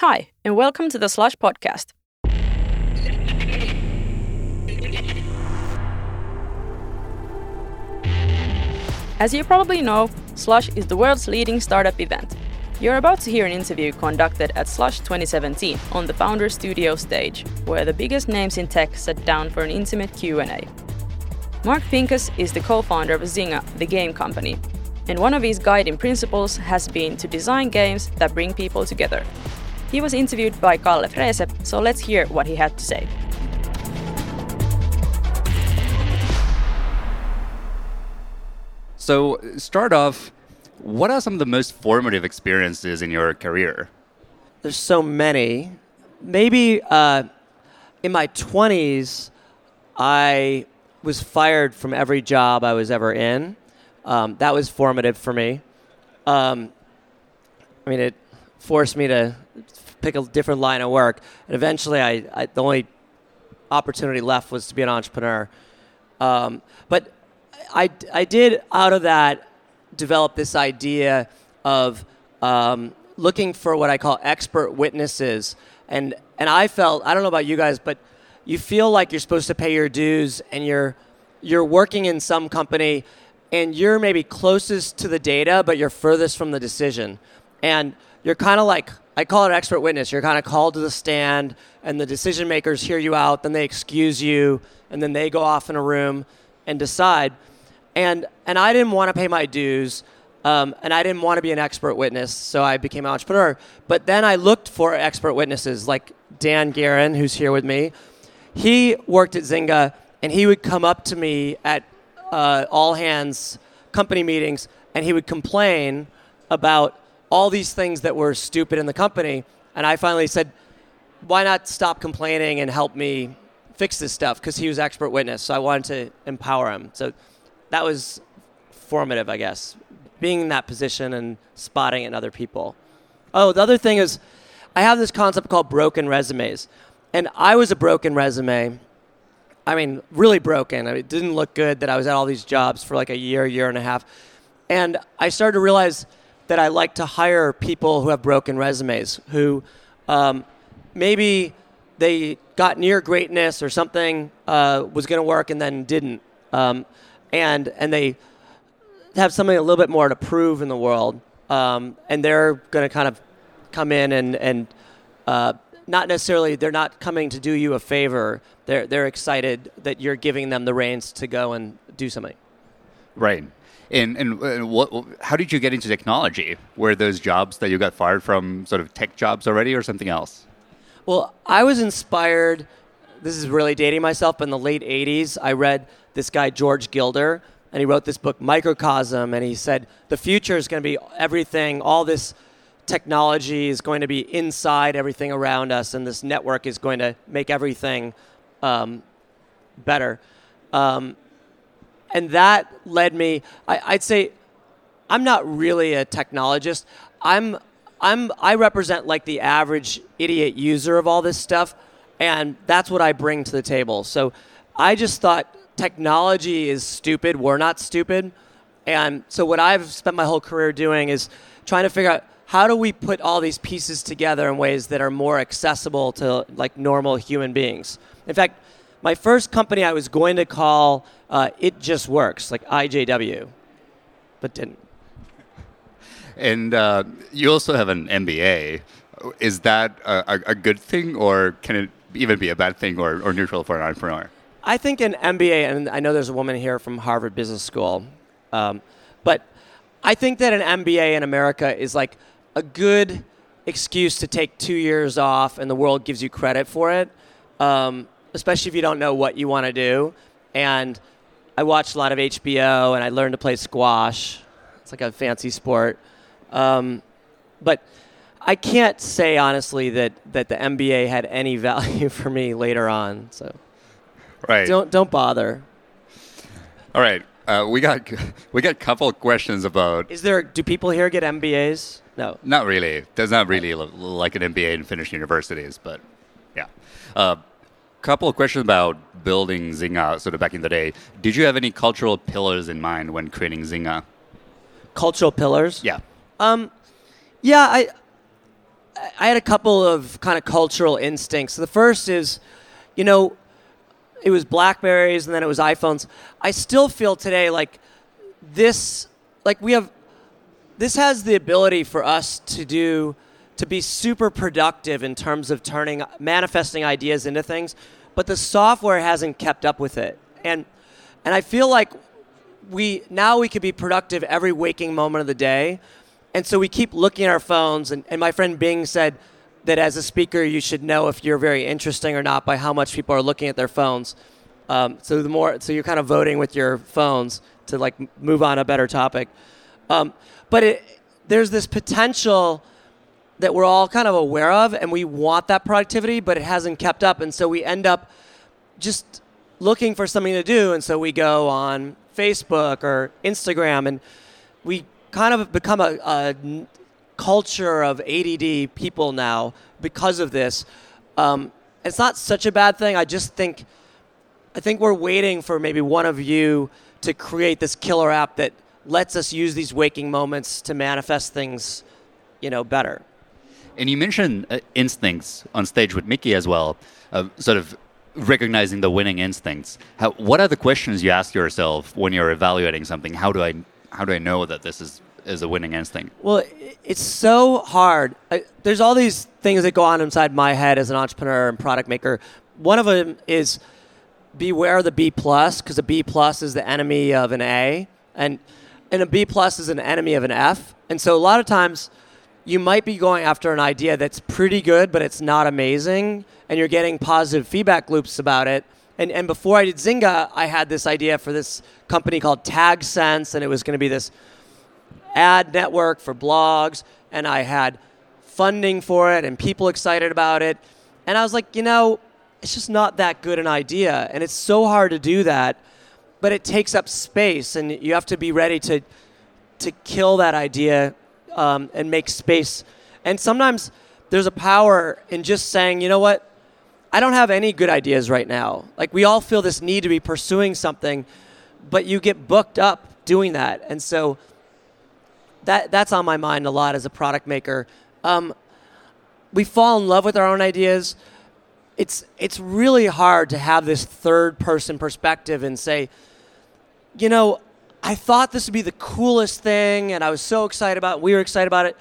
Hi, and welcome to the Slush Podcast. As you probably know, Slush is the world's leading startup event. You're about to hear an interview conducted at Slush 2017 on the Founder Studio stage, where the biggest names in tech sat down for an intimate Q&A. Mark Pincus is the co-founder of Zynga, the game company, and one of his guiding principles has been to design games that bring people together. He was interviewed by Kalle Frese, so let's hear what he had to say. So, start off, what are some of the most formative experiences in your career? There's so many. Maybe uh, in my 20s, I was fired from every job I was ever in. Um, that was formative for me. Um, I mean, it forced me to pick a different line of work. And eventually, I, I the only opportunity left was to be an entrepreneur. Um, but I, I did out of that develop this idea of um, looking for what I call expert witnesses. And, and I felt, I don't know about you guys, but you feel like you're supposed to pay your dues and you're, you're working in some company and you're maybe closest to the data, but you're furthest from the decision. And you're kind of like, I call it expert witness. You're kind of called to the stand, and the decision makers hear you out, then they excuse you, and then they go off in a room and decide. And, and I didn't want to pay my dues, um, and I didn't want to be an expert witness, so I became an entrepreneur. But then I looked for expert witnesses like Dan Guerin, who's here with me. He worked at Zynga, and he would come up to me at uh, all hands company meetings, and he would complain about all these things that were stupid in the company. And I finally said, why not stop complaining and help me fix this stuff? Because he was expert witness, so I wanted to empower him. So that was formative, I guess, being in that position and spotting in other people. Oh, the other thing is, I have this concept called broken resumes. And I was a broken resume I mean, really broken. I mean, it didn't look good that I was at all these jobs for like a year, year and a half. And I started to realize that I like to hire people who have broken resumes, who um, maybe they got near greatness or something uh, was going to work and then didn't. Um, and, and they have something a little bit more to prove in the world. Um, and they're going to kind of come in and, and uh, not necessarily they're not coming to do you a favor. They're they're excited that you're giving them the reins to go and do something. Right. And, and, and what, how did you get into technology? Were those jobs that you got fired from sort of tech jobs already or something else? Well, I was inspired. This is really dating myself. In the late 80s, I read this guy, George Gilder, and he wrote this book, Microcosm, and he said, the future is going to be everything, all this technology is going to be inside everything around us, and this network is going to make everything um, better. Um, and that led me. I, I'd say I'm not really a technologist. I'm I'm I represent like the average idiot user of all this stuff, and that's what I bring to the table. So I just thought technology is stupid. We're not stupid, and so what I've spent my whole career doing is trying to figure out how do we put all these pieces together in ways that are more accessible to like normal human beings? In fact, my first company I was going to call uh, It Just Works, like IJW, but didn't. And uh, you also have an MBA. Is that a, a, good thing, or can it even be a bad thing or, or neutral for an entrepreneur? I think an MBA, and I know there's a woman here from Harvard Business School, um, but I think that an MBA in America is like a good excuse to take two years off and the world gives you credit for it, um, especially if you don't know what you want to do. And I watched a lot of HBO and I learned to play squash. It's like a fancy sport. Um, but I can't say honestly that, that the MBA had any value for me later on. So right. don't, don't bother. All right. Uh, we got we got a couple questions about. Is there? Do people here get MBAs? No. Not really. Does not really look like an MBA in Finnish universities, but yeah. Uh, couple of questions about building Zynga sort of back in the day. Did you have any cultural pillars in mind when creating Zynga? Cultural pillars? Yeah. Um, yeah, I I had a couple of kind of cultural instincts. The first is, you know, it was Blackberries and then it was iPhones. I still feel today like this, like we have, this has the ability for us to do, to be super productive in terms of turning, manifesting ideas into things, but the software hasn't kept up with it. And, and I feel like we, now we could be productive every waking moment of the day. And so we keep looking at our phones. And, and my friend Bing said, that as a speaker you should know if you're very interesting or not by how much people are looking at their phones. Um, so the more, so you're kind of voting with your phones to like move on a better topic. Um, but it, there's this potential that we're all kind of aware of, and we want that productivity, but it hasn't kept up, and so we end up just looking for something to do, and so we go on Facebook or Instagram, and we kind of become a, a culture of ADD people now because of this. Um, it's not such a bad thing. I just think, I think we're waiting for maybe one of you to create this killer app that lets us use these waking moments to manifest things, you know, better. And you mentioned uh, instincts on stage with Mickey as well, uh, sort of recognizing the winning instincts. How, what are the questions you ask yourself when you're evaluating something? How do I how do I know that this is is a winning instinct? Well, it's so hard. I, there's all these things that go on inside my head as an entrepreneur and product maker. One of them is beware the B plus because a B plus is the enemy of an A, and and a B plus is an enemy of an F. And so a lot of times you might be going after an idea that's pretty good, but it's not amazing, and you're getting positive feedback loops about it. And, and before I did Zynga, I had this idea for this company called TagSense, and it was going to be this ad network for blogs, and I had funding for it and people excited about it. And I was like, you know, it's just not that good an idea. And it's so hard to do that, but it takes up space, and you have to be ready to, to kill that idea um, and make space. And sometimes there's a power in just saying, you know what? I don't have any good ideas right now. Like, we all feel this need to be pursuing something, but you get booked up doing that. And so, that that's on my mind a lot as a product maker. Um, we fall in love with our own ideas. It's it's really hard to have this third person perspective and say, you know, I thought this would be the coolest thing, and I was so excited about. It. We were excited about it,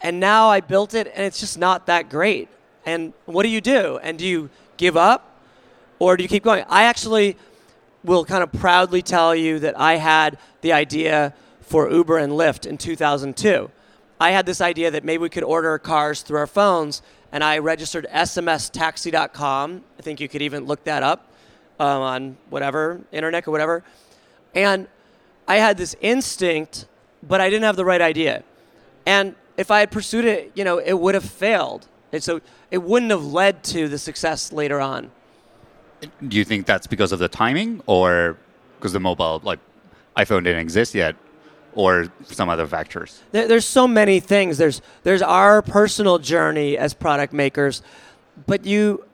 and now I built it, and it's just not that great. And what do you do? And do you give up, or do you keep going? I actually will kind of proudly tell you that I had the idea for Uber and Lyft in 2002. I had this idea that maybe we could order cars through our phones, and I registered smstaxi.com. I think you could even look that up um, on whatever, internet or whatever. And I had this instinct, but I didn't have the right idea. And if I had pursued it, you know, it would have failed. And so it wouldn't have led to the success later on. Do you think that's because of the timing or because the mobile, like iPhone didn't exist yet? or some other factors? There, there's so many things. There's there's our personal journey as product makers, but you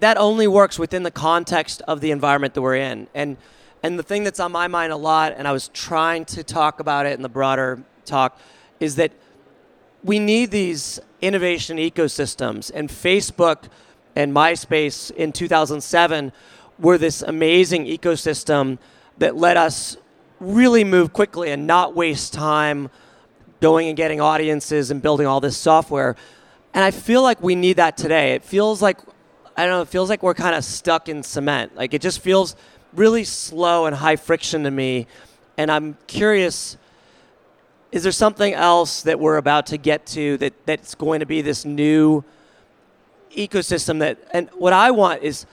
that only works within the context of the environment that we're in. And and the thing that's on my mind a lot, and I was trying to talk about it in the broader talk, is that we need these innovation ecosystems. And Facebook and MySpace in 2007 were this amazing ecosystem that let us really move quickly and not waste time going and getting audiences and building all this software. And I feel like we need that today. It feels like I don't know, it feels like we're kind of stuck in cement. Like it just feels really slow and high friction to me. And I'm curious is there something else that we're about to get to that that's going to be this new ecosystem that and what I want is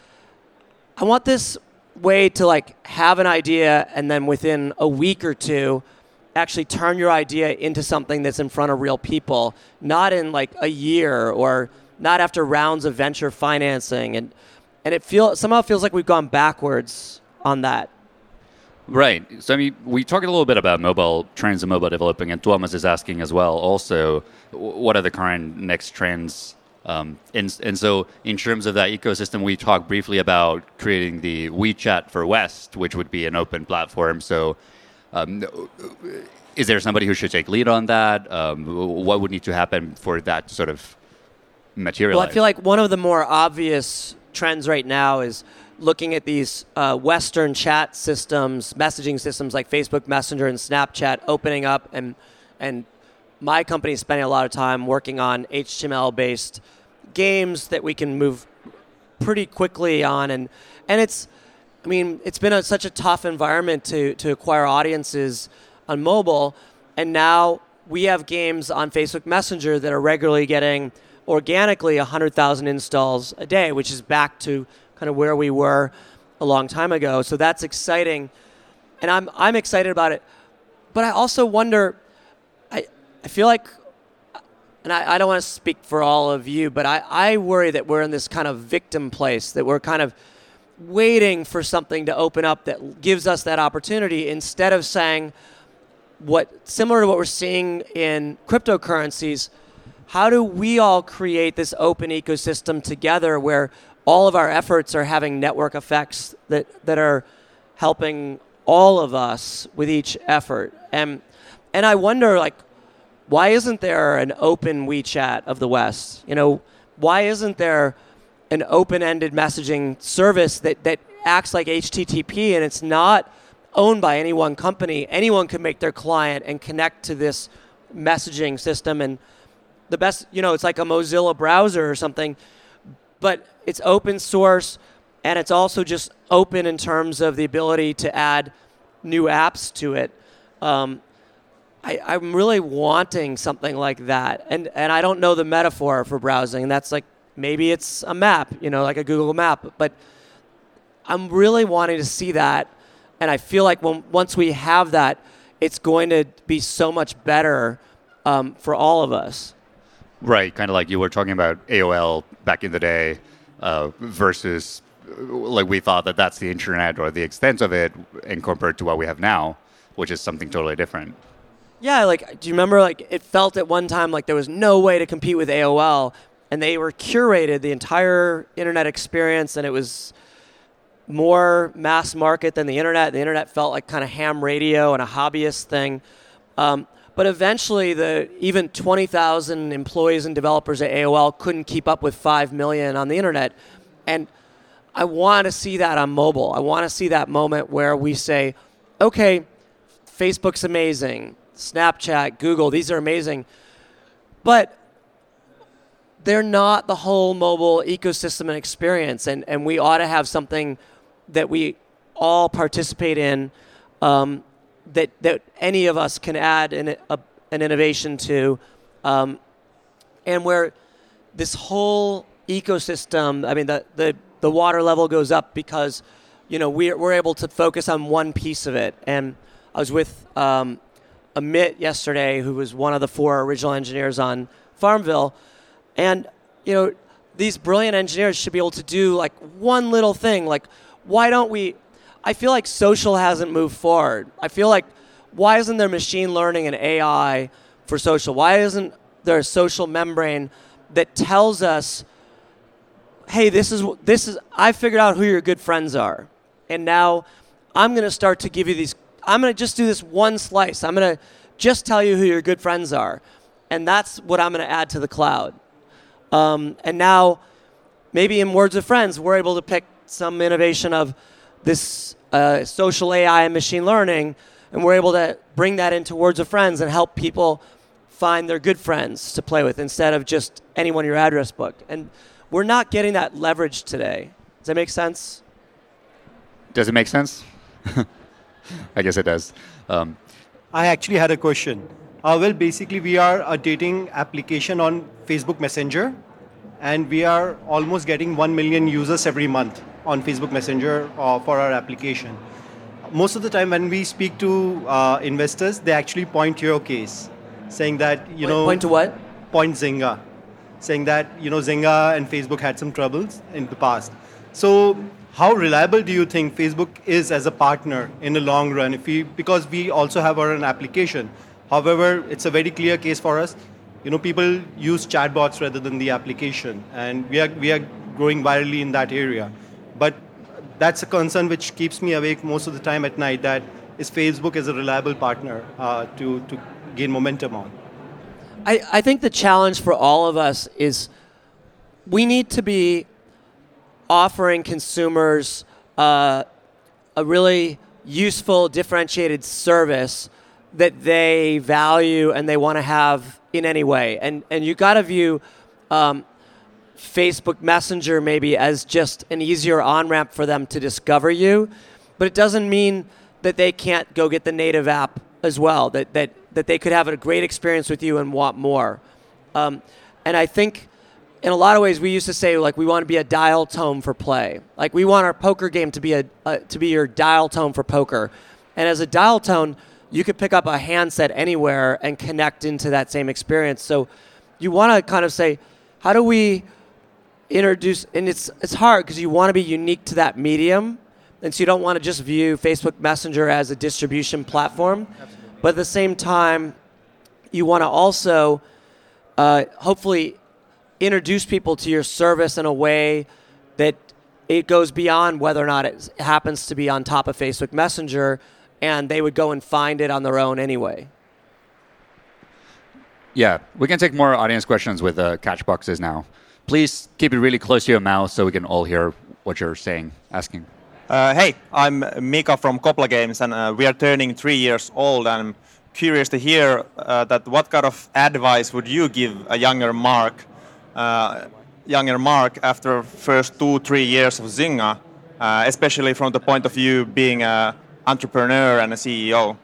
I want this way to like have an idea and then within a week or two actually turn your idea into something that's in front of real people not in like a year or not after rounds of venture financing and and it feel somehow feels like we've gone backwards on that right so i mean we talked a little bit about mobile trends and mobile developing and thomas is asking as well also what are the current next trends um, and, and so, in terms of that ecosystem, we talked briefly about creating the WeChat for West, which would be an open platform. So, um, is there somebody who should take lead on that? Um, what would need to happen for that to sort of materialize? Well, I feel like one of the more obvious trends right now is looking at these uh, Western chat systems, messaging systems like Facebook Messenger and Snapchat opening up, and and my company is spending a lot of time working on HTML-based games that we can move pretty quickly on, and and it's, I mean, it's been a, such a tough environment to to acquire audiences on mobile, and now we have games on Facebook Messenger that are regularly getting organically 100,000 installs a day, which is back to kind of where we were a long time ago. So that's exciting. And I'm, I'm excited about it. But I also wonder, I, I feel like, and I, I don't want to speak for all of you, but I, I worry that we're in this kind of victim place, that we're kind of waiting for something to open up that gives us that opportunity instead of saying, what similar to what we're seeing in cryptocurrencies, how do we all create this open ecosystem together where all of our efforts are having network effects that, that are helping all of us with each effort? And, and I wonder, like, why isn't there an open WeChat of the West? You know, why isn't there an open-ended messaging service that, that acts like HTTP and it's not owned by any one company. Anyone can make their client and connect to this messaging system. And the best, you know, it's like a Mozilla browser or something, but it's open source and it's also just open in terms of the ability to add new apps to it. Um, I, am really wanting something like that. And, and I don't know the metaphor for browsing. That's like maybe it's a map, you know, like a Google map. But I'm really wanting to see that and I feel like when, once we have that, it's going to be so much better um, for all of us. Right, kind of like you were talking about AOL back in the day uh, versus like we thought that that's the internet or the extent of it, and compared to what we have now, which is something totally different. Yeah, like do you remember like it felt at one time like there was no way to compete with AOL, and they were curated the entire internet experience, and it was more mass market than the internet. The internet felt like kind of ham radio and a hobbyist thing. Um, but eventually, the even 20,000 employees and developers at AOL couldn't keep up with 5 million on the internet. And I want to see that on mobile. I want to see that moment where we say, okay, Facebook's amazing, Snapchat, Google, these are amazing. But they're not the whole mobile ecosystem and experience. And, and we ought to have something that we all participate in um, that, that any of us can add an, a, an innovation to, um, and where this whole ecosystem, I mean, the, the, the water level goes up because, you know, we're, we're able to focus on one piece of it. And I was with um, Amit yesterday, who was one of the four original engineers on Farmville, and, you know, these brilliant engineers should be able to do like one little thing, like why don't we? I feel like social hasn't moved forward. I feel like why isn't there machine learning and AI for social? Why isn't there a social membrane that tells us, hey, this is this is I figured out who your good friends are, and now I'm to start to give you these. I'm to just do this one slice. I'm to just tell you who your good friends are, and that's what I'm to add to the cloud. Um, and now, maybe in Words with Friends, we're able to pick some innovation of this uh, social AI and machine learning, and we're able to bring that into Words of Friends and help people find their good friends to play with instead of just anyone in your address book. And we're not getting that leverage today. Does that make sense? Does it make sense? I guess it does. Um, I actually had a question. Uh, well, basically, we are a dating application on Facebook Messenger, and we are almost getting 1 million users every month on Facebook Messenger uh, for our application. Most of the time, when we speak to uh, investors, they actually point to your case, saying that you know point to what? Point Zynga, saying that you know Zynga and Facebook had some troubles in the past. So, how reliable do you think Facebook is as a partner in the long run? If we because we also have our own application. However, it's a very clear case for us. You know, people use chatbots rather than the application, and we are we are growing virally in that area. But that's a concern which keeps me awake most of the time at night. That is Facebook as a reliable partner uh, to to gain momentum on. I, I think the challenge for all of us is we need to be offering consumers uh, a really useful, differentiated service that they value and they want to have in any way. And and you got to view um, Facebook Messenger maybe as just an easier on ramp for them to discover you, but it doesn't mean that they can't go get the native app as well. That that that they could have a great experience with you and want more. Um, and I think in a lot of ways we used to say like we want to be a dial tone for play. Like we want our poker game to be a uh, to be your dial tone for poker. And as a dial tone, you could pick up a handset anywhere and connect into that same experience. So you want to kind of say, how do we introduce? And it's it's hard because you want to be unique to that medium, and so you don't want to just view Facebook Messenger as a distribution platform. Absolutely. But at the same time, you want to also uh, hopefully introduce people to your service in a way that it goes beyond whether or not it happens to be on top of Facebook Messenger and they would go and find it on their own anyway. Yeah, we can take more audience questions with uh, catch boxes now. Please keep it really close to your mouth so we can all hear what you're saying, asking. Uh, hey, I'm Mika from Kopla Games, and uh, we are turning three years old. And I'm curious to hear uh, that what kind of advice would you give a younger Mark, uh, younger Mark after first two three years of Zynga, uh, especially from the point of view being an entrepreneur and a CEO.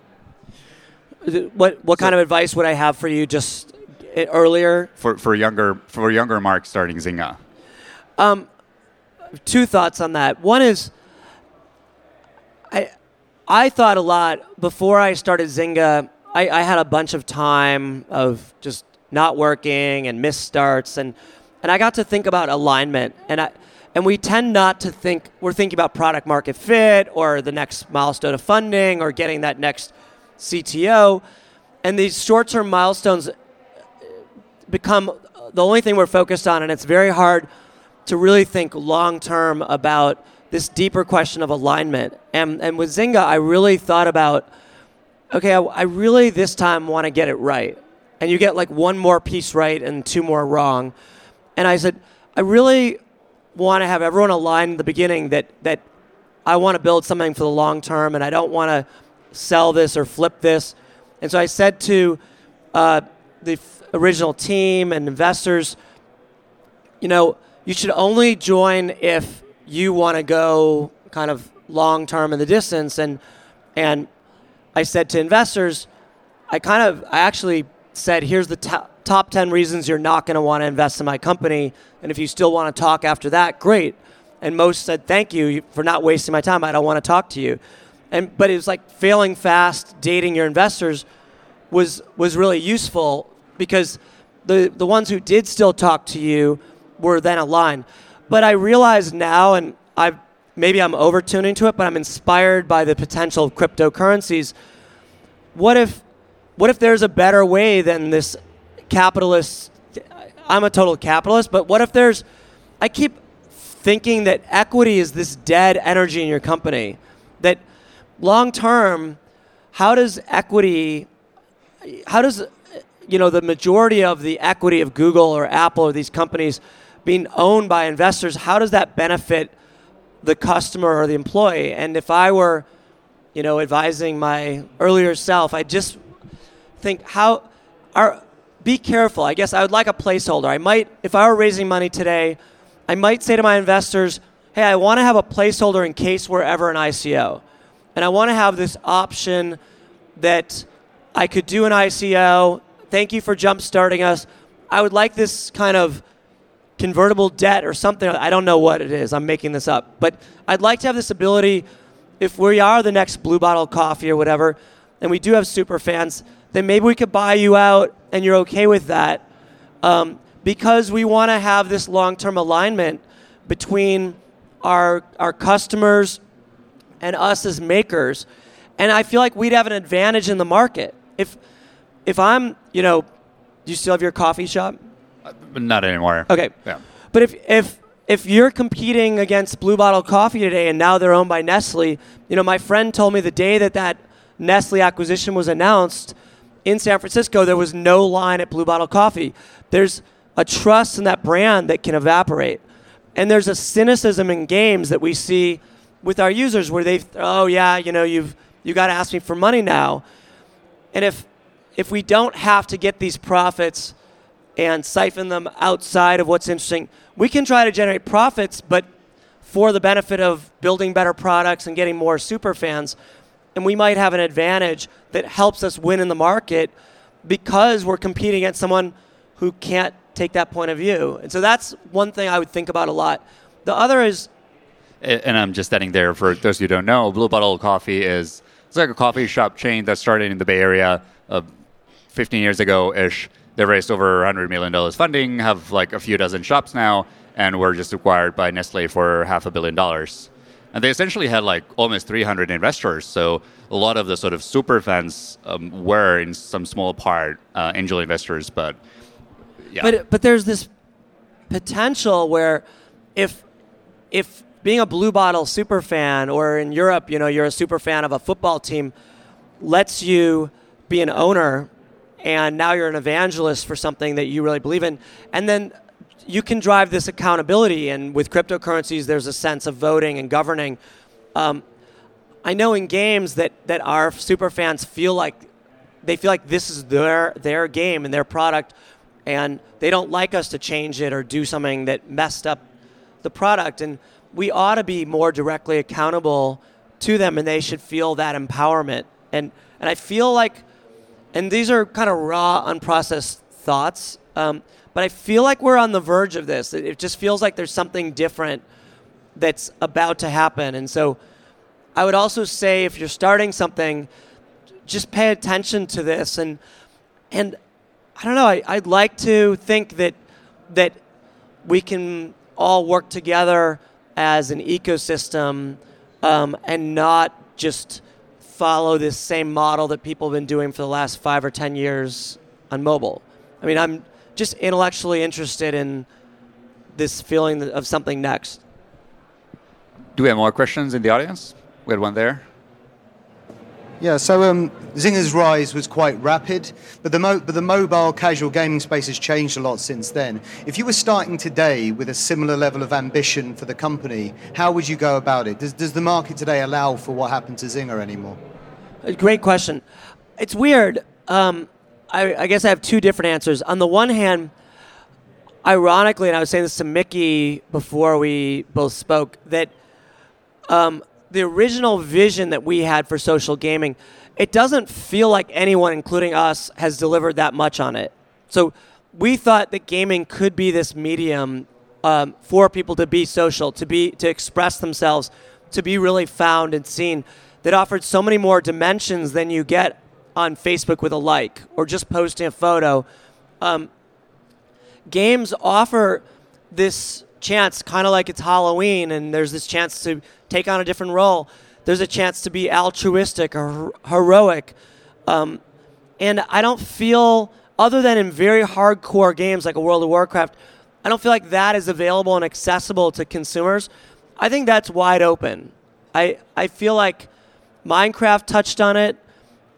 What what so, kind of advice would I have for you just eh, earlier for for younger for younger Mark starting Zynga? Um, two thoughts on that. One is I I thought a lot before I started Zynga. I, I had a bunch of time of just not working and missed starts and and I got to think about alignment and I and we tend not to think, we're thinking about product market fit or the next milestone of funding or getting that next CTO. And these short term milestones become the only thing we're focused on. And it's very hard to really think long term about this deeper question of alignment. And, and with Zynga, I really thought about okay, I, I really this time want to get it right. And you get like one more piece right and two more wrong. And I said, I really want to have everyone aligned in the beginning that that I want to build something for the long term, and I don't want to sell this or flip this. And so I said to uh, the original team and investors, you know, you should only join if you want to go kind of long term in the distance. And and I said to investors, I kind of I actually said, here's the top top 10 reasons you're not going to want to invest in my company. And if you still want to talk after that, great. And most said, thank you for not wasting my time. I don't want to talk to you. And, but it was like failing fast, dating your investors was, was really useful because the, the ones who did still talk to you were then aligned. But I realize now, and I maybe I'm overtuning to it, but I'm inspired by the potential of cryptocurrencies. What if, what if there's a better way than this capitalist? I'm a total capitalist, but what if there's. I keep thinking that equity is this dead energy in your company. That long term, how does equity. How does. You know, the majority of the equity of Google or Apple or these companies being owned by investors, how does that benefit the customer or the employee? And if I were, you know, advising my earlier self, I just think how are be careful. I guess I would like a placeholder. I might, if I were raising money today, I might say to my investors, hey, I want to have a placeholder in case we're ever an ICO. And I want to have this option that I could do an ICO. Thank you for jump starting us. I would like this kind of convertible debt or something. I don't know what it is. I'm making this up. But I'd like to have this ability, if we are the next Blue Bottle Coffee or whatever, and we do have super fans, then maybe we could buy you out and you're okay with that um, because we want to have this long term alignment between our, our customers and us as makers. And I feel like we'd have an advantage in the market. If, if I'm, you know, do you still have your coffee shop? Uh, not anymore. Okay. Yeah. But if, if, if you're competing against Blue Bottle Coffee today and now they're owned by Nestle, you know, my friend told me the day that that Nestle acquisition was announced, in San Francisco, there was no line at Blue Bottle Coffee. There's a trust in that brand that can evaporate. And there's a cynicism in games that we see with our users where they, oh yeah, you know, you've you got to ask me for money now. And if if we don't have to get these profits and siphon them outside of what's interesting, we can try to generate profits, but for the benefit of building better products and getting more super fans. And we might have an advantage that helps us win in the market because we're competing against someone who can't take that point of view. And so that's one thing I would think about a lot. The other is. And I'm just adding there for those who don't know, Blue Bottle Coffee is it's like a coffee shop chain that started in the Bay Area uh, 15 years ago ish. They raised over 100 million dollars funding, have like a few dozen shops now, and were just acquired by Nestle for half a billion dollars. And they essentially had like almost 300 investors. So a lot of the sort of super fans um, were, in some small part, uh, angel investors. But yeah. But but there's this potential where if if being a blue bottle super fan or in Europe, you know, you're a super fan of a football team lets you be an owner and now you're an evangelist for something that you really believe in and then you can drive this accountability and with cryptocurrencies there's a sense of voting and governing um, i know in games that, that our super fans feel like they feel like this is their their game and their product and they don't like us to change it or do something that messed up the product. And we ought to be more directly accountable to them, and they should feel that empowerment. And and I feel like, and these are kind of raw, unprocessed thoughts, um, but I feel like we're on the verge of this. It just feels like there's something different that's about to happen. And so, I would also say if you're starting something, just pay attention to this and and I don't know. I, I'd like to think that that we can all work together as an ecosystem um, and not just follow this same model that people have been doing for the last five or ten years on mobile. I mean, I'm just intellectually interested in this feeling of something next. Do we have more questions in the audience? We had one there. Yeah, so um, Zynga's rise was quite rapid, but the, mo- but the mobile casual gaming space has changed a lot since then. If you were starting today with a similar level of ambition for the company, how would you go about it? Does, does the market today allow for what happened to Zynga anymore? Great question. It's weird. Um, I, I guess I have two different answers. On the one hand, ironically, and I was saying this to Mickey before we both spoke, that um, the original vision that we had for social gaming, it doesn't feel like anyone, including us, has delivered that much on it. So we thought that gaming could be this medium um, for people to be social, to be to express themselves, to be really found and seen. That offered so many more dimensions than you get on Facebook with a like or just posting a photo. Um, games offer this chance, kind of like it's Halloween, and there's this chance to take on a different role. There's a chance to be altruistic or heroic. Um, and I don't feel, other than in very hardcore games like World of Warcraft, I don't feel like that is available and accessible to consumers. I think that's wide open. I, I feel like Minecraft touched on it.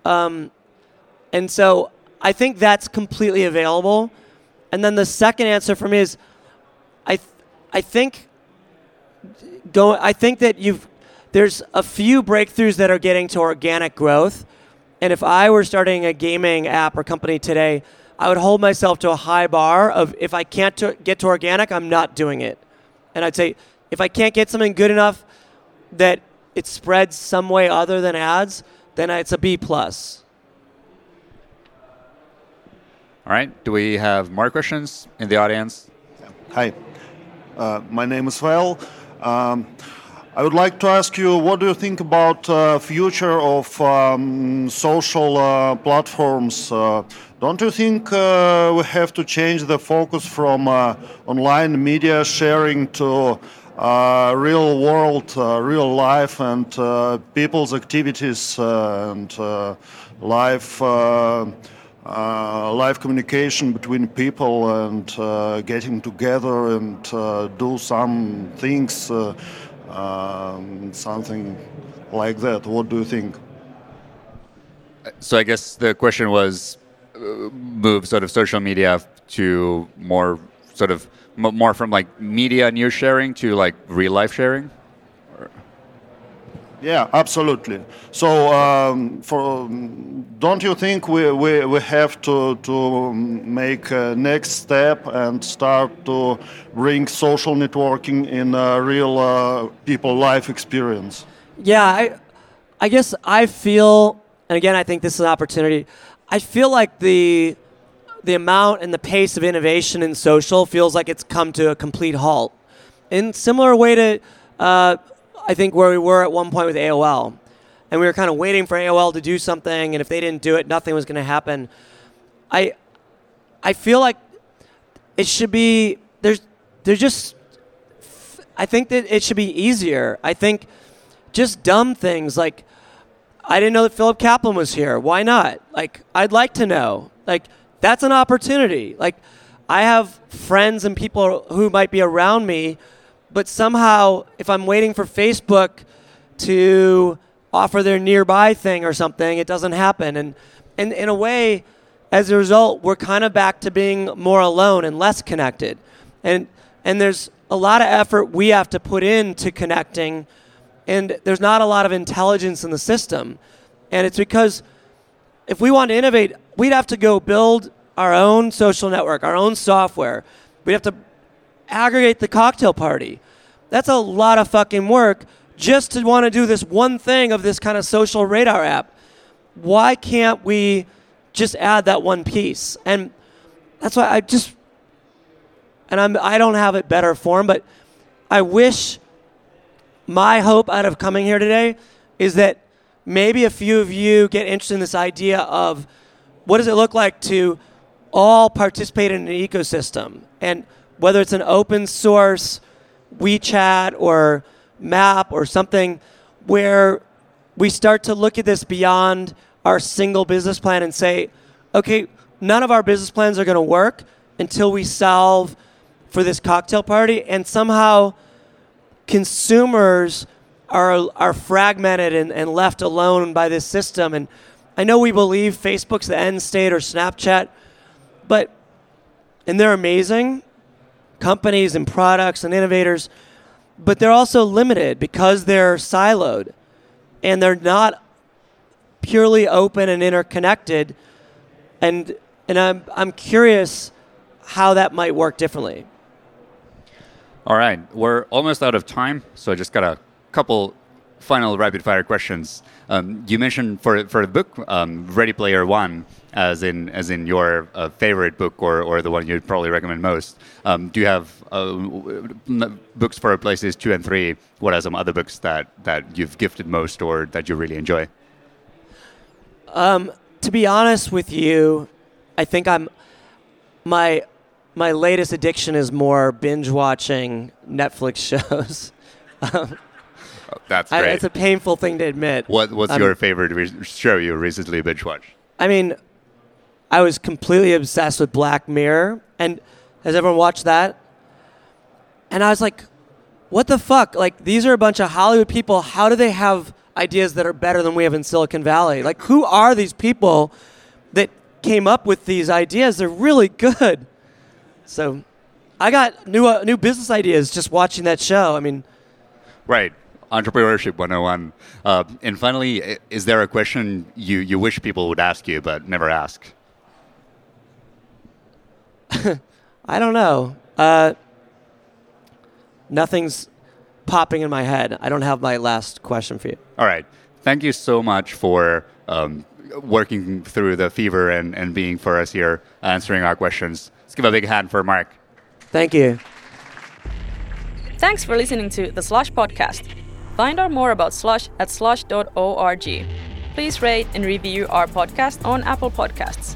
Um, and so I think that's completely available. And then the second answer for me is I, th- I think go. I think that you've there's a few breakthroughs that are getting to organic growth, and if I were starting a gaming app or company today, I would hold myself to a high bar of if I can't to get to organic, I'm not doing it, and I'd say if I can't get something good enough that it spreads some way other than ads, then it's a B plus. All right. Do we have more questions in the audience? Hi. Uh, my name is Val. Um, I would like to ask you, what do you think about uh, future of um, social uh, platforms? Uh, don't you think uh, we have to change the focus from uh, online media sharing to real world, real life, and people's activities and life? uh, communication between people and uh, getting together and uh, do some things, uh, um, something like that. What do you think? So I guess the question was uh, move sort of social media to more sort of m- more from like media news sharing to like real life sharing? Yeah, absolutely. So, um, for don't you think we, we, we have to to make a next step and start to bring social networking in a real uh, people life experience? Yeah, I, I guess I feel, and again, I think this is an opportunity. I feel like the the amount and the pace of innovation in social feels like it's come to a complete halt. In similar way to, uh, I think where we were at one point with AOL, and we were kind of waiting for AOL to do something, and if they didn't do it, nothing was going to happen. I, I feel like it should be there's there's just I think that it should be easier. I think just dumb things like I didn't know that Philip Kaplan was here. Why not? Like I'd like to know. Like that's an opportunity. Like I have friends and people who might be around me, but somehow if I'm waiting for Facebook to offer their nearby thing or something, it doesn't happen. And and in a way, as a result, we're kind of back to being more alone and less connected. And and there's a lot of effort we have to put into connecting and there's not a lot of intelligence in the system. And it's because if we want to innovate, we'd have to go build our own social network, our own software. We'd have to aggregate the cocktail party. That's a lot of fucking work just to want to do this one thing of this kind of social radar app. Why can't we just add that one piece? And that's why I just, and I'm, I don't have it better form, but I wish my hope out of coming here today is that maybe a few of you get interested in this idea of what does it look like to all participate in an ecosystem? And whether it's an open source WeChat or map or something where we start to look at this beyond our single business plan and say, okay, none of our business plans are going to work until we solve for this cocktail party. And somehow consumers are are fragmented and, and left alone by this system. And I know we believe Facebook's the end state or Snapchat, but and they're amazing companies and products and innovators, but they're also limited because they're siloed and they're not purely open and interconnected. And and I'm I'm curious how that might work differently. All right, we're almost out of time, so I just got a couple final rapid fire questions. Um, you mentioned for for the book um, Ready Player One as in as in your uh, favorite book or, or the one you'd probably recommend most. Um, do you have uh, books for places two and three? What are some other books that that you've gifted most or that you really enjoy? Um, to be honest with you, I think I'm my my latest addiction is more binge watching Netflix shows. um, that's great. I, it's a painful thing to admit. What What's um, your favorite re- show you recently binge watched? I mean, I was completely obsessed with Black Mirror, and has everyone watched that? And I was like, what the fuck? Like, these are a bunch of Hollywood people. How do they have ideas that are better than we have in Silicon Valley? Like, who are these people that came up with these ideas? They're really good. So I got new uh, new business ideas just watching that show. I mean, right. Entrepreneurship 101. Uh, and finally, is there a question you, you wish people would ask you but never ask? I don't know. Uh, nothing's popping in my head. I don't have my last question for you. All right. Thank you so much for um, working through the fever and, and being for us here, answering our questions. Let's give a big hand for Mark. Thank you. Thanks for listening to the Slush podcast. Find out more about Slush at slush.org. Please rate and review our podcast on Apple Podcasts.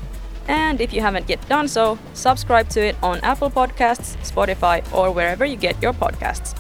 And if you haven't yet done so, subscribe to it on Apple Podcasts, Spotify, or wherever you get your podcasts.